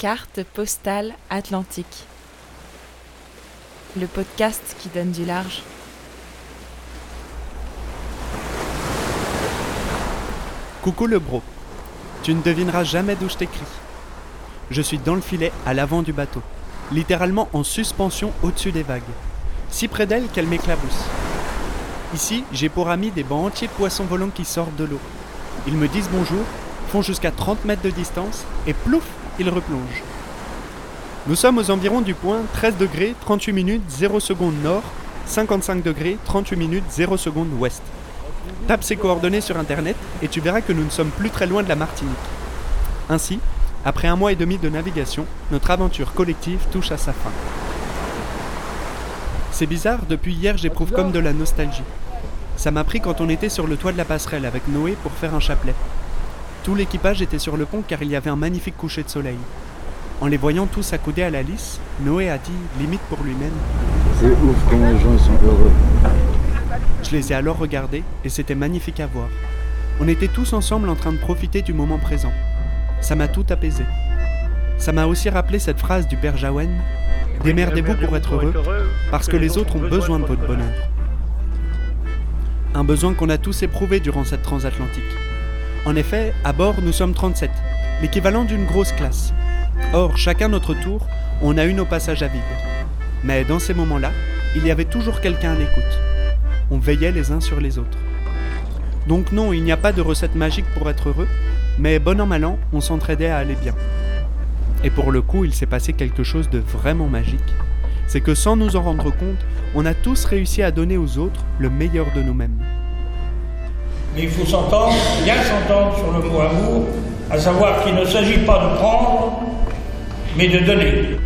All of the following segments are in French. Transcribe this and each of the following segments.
Carte postale atlantique. Le podcast qui donne du large. Coucou le bro. Tu ne devineras jamais d'où je t'écris. Je suis dans le filet à l'avant du bateau, littéralement en suspension au-dessus des vagues, si près d'elle qu'elle m'éclabousse. Ici, j'ai pour amis des bancs entiers de poissons volants qui sortent de l'eau. Ils me disent bonjour, font jusqu'à 30 mètres de distance et plouf, ils replongent. Nous sommes aux environs du point 13 degrés 38 minutes 0 secondes nord, 55 degrés 38 minutes 0 secondes ouest. Tape ces coordonnées sur internet et tu verras que nous ne sommes plus très loin de la Martinique. Ainsi, après un mois et demi de navigation, notre aventure collective touche à sa fin. C'est bizarre, depuis hier j'éprouve comme de la nostalgie. Ça m'a pris quand on était sur le toit de la passerelle avec Noé pour faire un chapelet. Tout l'équipage était sur le pont car il y avait un magnifique coucher de soleil. En les voyant tous accoudés à la lisse, Noé a dit, limite pour lui-même, C'est ouf comment les gens sont heureux. Je les ai alors regardés et c'était magnifique à voir. On était tous ensemble en train de profiter du moment présent. Ça m'a tout apaisé. Ça m'a aussi rappelé cette phrase du père Jaouen Démerdez-vous pour être heureux, parce que les autres ont besoin de votre bonheur. Un besoin qu'on a tous éprouvé durant cette transatlantique. En effet, à bord, nous sommes 37, l'équivalent d'une grosse classe. Or, chacun notre tour, on a eu nos passages à vide. Mais dans ces moments-là, il y avait toujours quelqu'un à l'écoute. On veillait les uns sur les autres. Donc non, il n'y a pas de recette magique pour être heureux, mais bon an mal an, on s'entraidait à aller bien. Et pour le coup, il s'est passé quelque chose de vraiment magique. C'est que sans nous en rendre compte, on a tous réussi à donner aux autres le meilleur de nous-mêmes. Mais il faut s'entendre, bien s'entendre sur le mot amour, à savoir qu'il ne s'agit pas de prendre, mais de donner.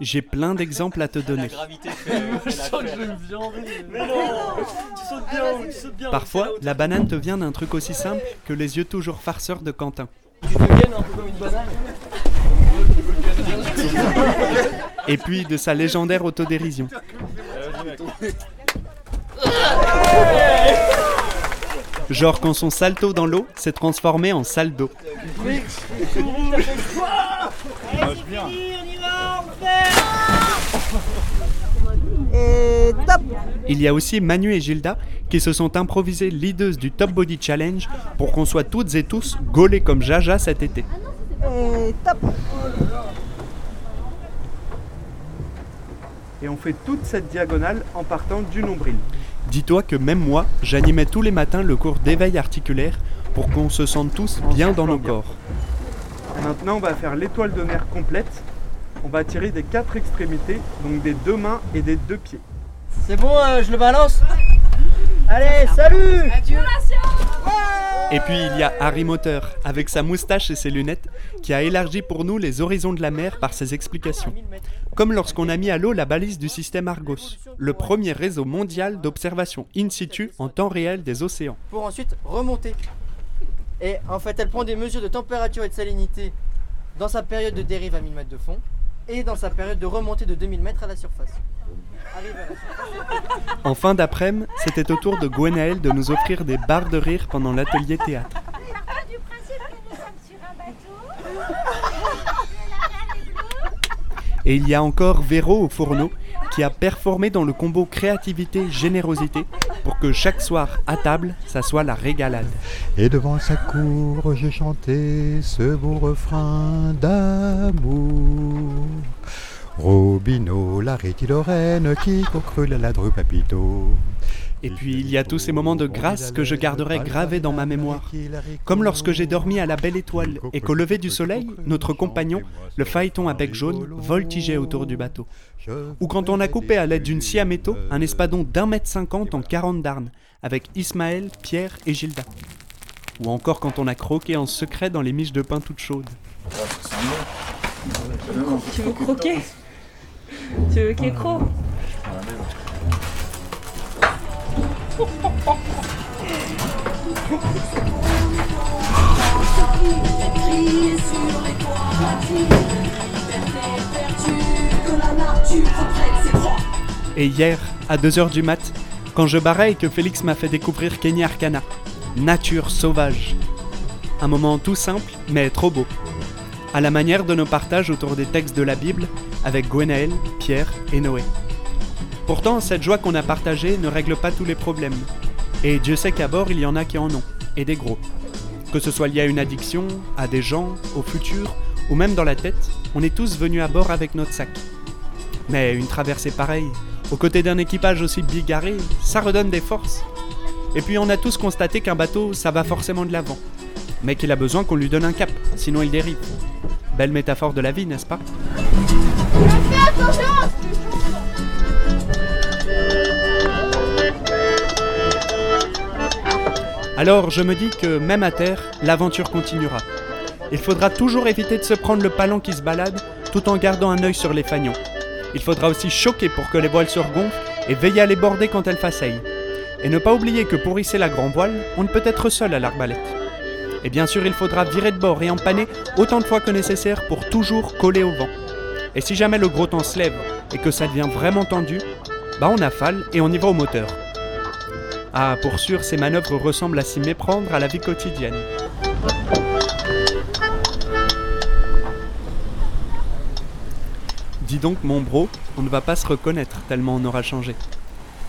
J'ai plein d'exemples à te donner. Parfois, la banane te vient d'un truc aussi simple que les yeux toujours farceurs de Quentin. Et puis de sa légendaire autodérision. Genre quand son salto dans l'eau s'est transformé en saldo. Et top Il y a aussi Manu et Gilda qui se sont improvisées leaders du Top Body Challenge pour qu'on soit toutes et tous gaulés comme Jaja cet été. Et on fait toute cette diagonale en partant du nombril. Dis-toi que même moi, j'animais tous les matins le cours d'éveil articulaire pour qu'on se sente tous bien dans nos corps. Maintenant, on va faire l'étoile de mer complète. On va tirer des quatre extrémités, donc des deux mains et des deux pieds. C'est bon, euh, je le balance Allez, salut Et puis il y a Harry Moteur, avec sa moustache et ses lunettes, qui a élargi pour nous les horizons de la mer par ses explications. Comme lorsqu'on a mis à l'eau la balise du système Argos, le premier réseau mondial d'observation in situ en temps réel des océans. Pour ensuite remonter. Et en fait, elle prend des mesures de température et de salinité dans sa période de dérive à 1000 mètres de fond et dans sa période de remontée de 2000 mètres à la surface. En fin d'après-midi, c'était au tour de Gwenaël de nous offrir des barres de rire pendant l'atelier théâtre. du principe que nous sommes sur un bateau. La mer est bleue. Et il y a encore Véro au fourneau qui a performé dans le combo créativité-générosité pour que chaque soir à table, ça soit la régalade. Et devant sa cour, j'ai chanté ce beau refrain d'amour. Robino, la rétilorène, qui creux la ladre papito. Et puis il y a tous ces moments de grâce que je garderai gravés dans ma mémoire. Comme lorsque j'ai dormi à la belle étoile et qu'au lever du soleil, notre compagnon, le phaéton à bec jaune, voltigeait autour du bateau. Ou quand on a coupé à l'aide d'une scie à métaux un espadon d'un mètre cinquante en 40 d'arnes, avec Ismaël, Pierre et Gilda. Ou encore quand on a croqué en secret dans les miches de pain toutes chaudes. Tu veux croquer? Tu veux qu'il croque? Et hier, à 2h du mat, quand je barrais que Félix m'a fait découvrir Kenny Arcana, nature sauvage. Un moment tout simple, mais trop beau. À la manière de nos partages autour des textes de la Bible avec Gwenaël, Pierre et Noé. Pourtant, cette joie qu'on a partagée ne règle pas tous les problèmes. Et Dieu sait qu'à bord, il y en a qui en ont, et des gros. Que ce soit lié à une addiction, à des gens, au futur, ou même dans la tête, on est tous venus à bord avec notre sac. Mais une traversée pareille, aux côtés d'un équipage aussi bigarré, ça redonne des forces. Et puis on a tous constaté qu'un bateau, ça va forcément de l'avant. Mais qu'il a besoin qu'on lui donne un cap, sinon il dérive. Belle métaphore de la vie, n'est-ce pas? Alors je me dis que même à terre, l'aventure continuera. Il faudra toujours éviter de se prendre le palon qui se balade tout en gardant un œil sur les fagnons. Il faudra aussi choquer pour que les voiles se regonflent et veiller à les border quand elles faceillent. Et ne pas oublier que pour hisser la grand voile, on ne peut être seul à l'arbalète. Et bien sûr, il faudra virer de bord et empanner autant de fois que nécessaire pour toujours coller au vent. Et si jamais le gros temps se lève et que ça devient vraiment tendu, bah on affale et on y va au moteur. Ah, pour sûr, ces manœuvres ressemblent à s'y méprendre à la vie quotidienne. Dis donc, mon bro, on ne va pas se reconnaître tellement on aura changé.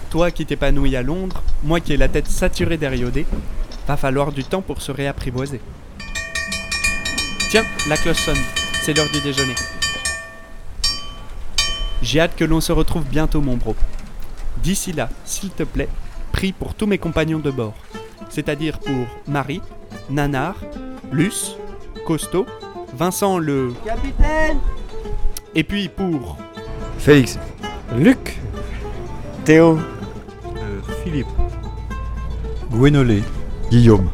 Toi qui t'épanouis à Londres, moi qui ai la tête saturée d'Eriodé, va falloir du temps pour se réapprivoiser. Tiens, la cloche sonne, c'est l'heure du déjeuner. J'ai hâte que l'on se retrouve bientôt, mon bro. D'ici là, s'il te plaît, prie pour tous mes compagnons de bord, c'est-à-dire pour Marie, Nanar, Luce, Costo, Vincent le. Capitaine Et puis pour. Félix. Luc. Théo. Philippe. Gwenolé. Guillaume.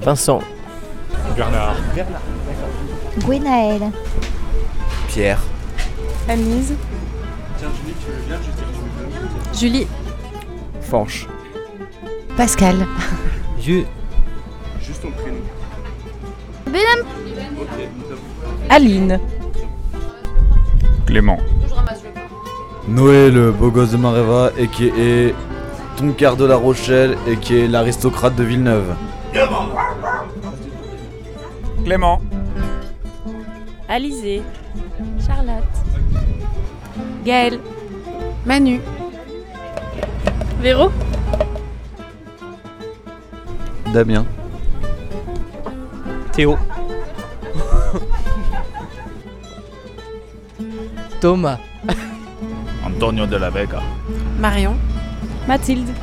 Vincent. Gwenaël. Pierre. Anise. Julie. Pascal. Ju. Aline. Clément. Noé, le beau gosse de Mareva, et qui est Toncar de la Rochelle, et qui est l'aristocrate de Villeneuve. Clément. Alizé. Charlotte. Gaëlle. Manu. Véro. Damien. Théo. Thomas. Antonio de la Vega. Marion. Mathilde.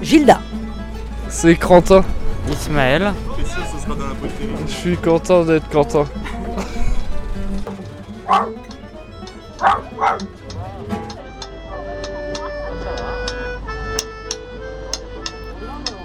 Gilda. C'est Quentin. Ismaël. Je suis content d'être Quentin.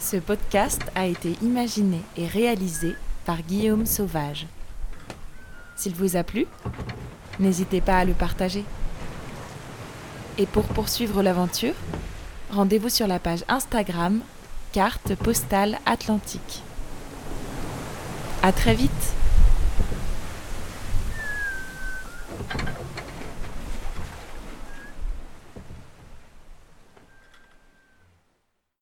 Ce podcast a été imaginé et réalisé par Guillaume Sauvage. S'il vous a plu, n'hésitez pas à le partager. Et pour poursuivre l'aventure, rendez-vous sur la page Instagram Carte postale atlantique. À très vite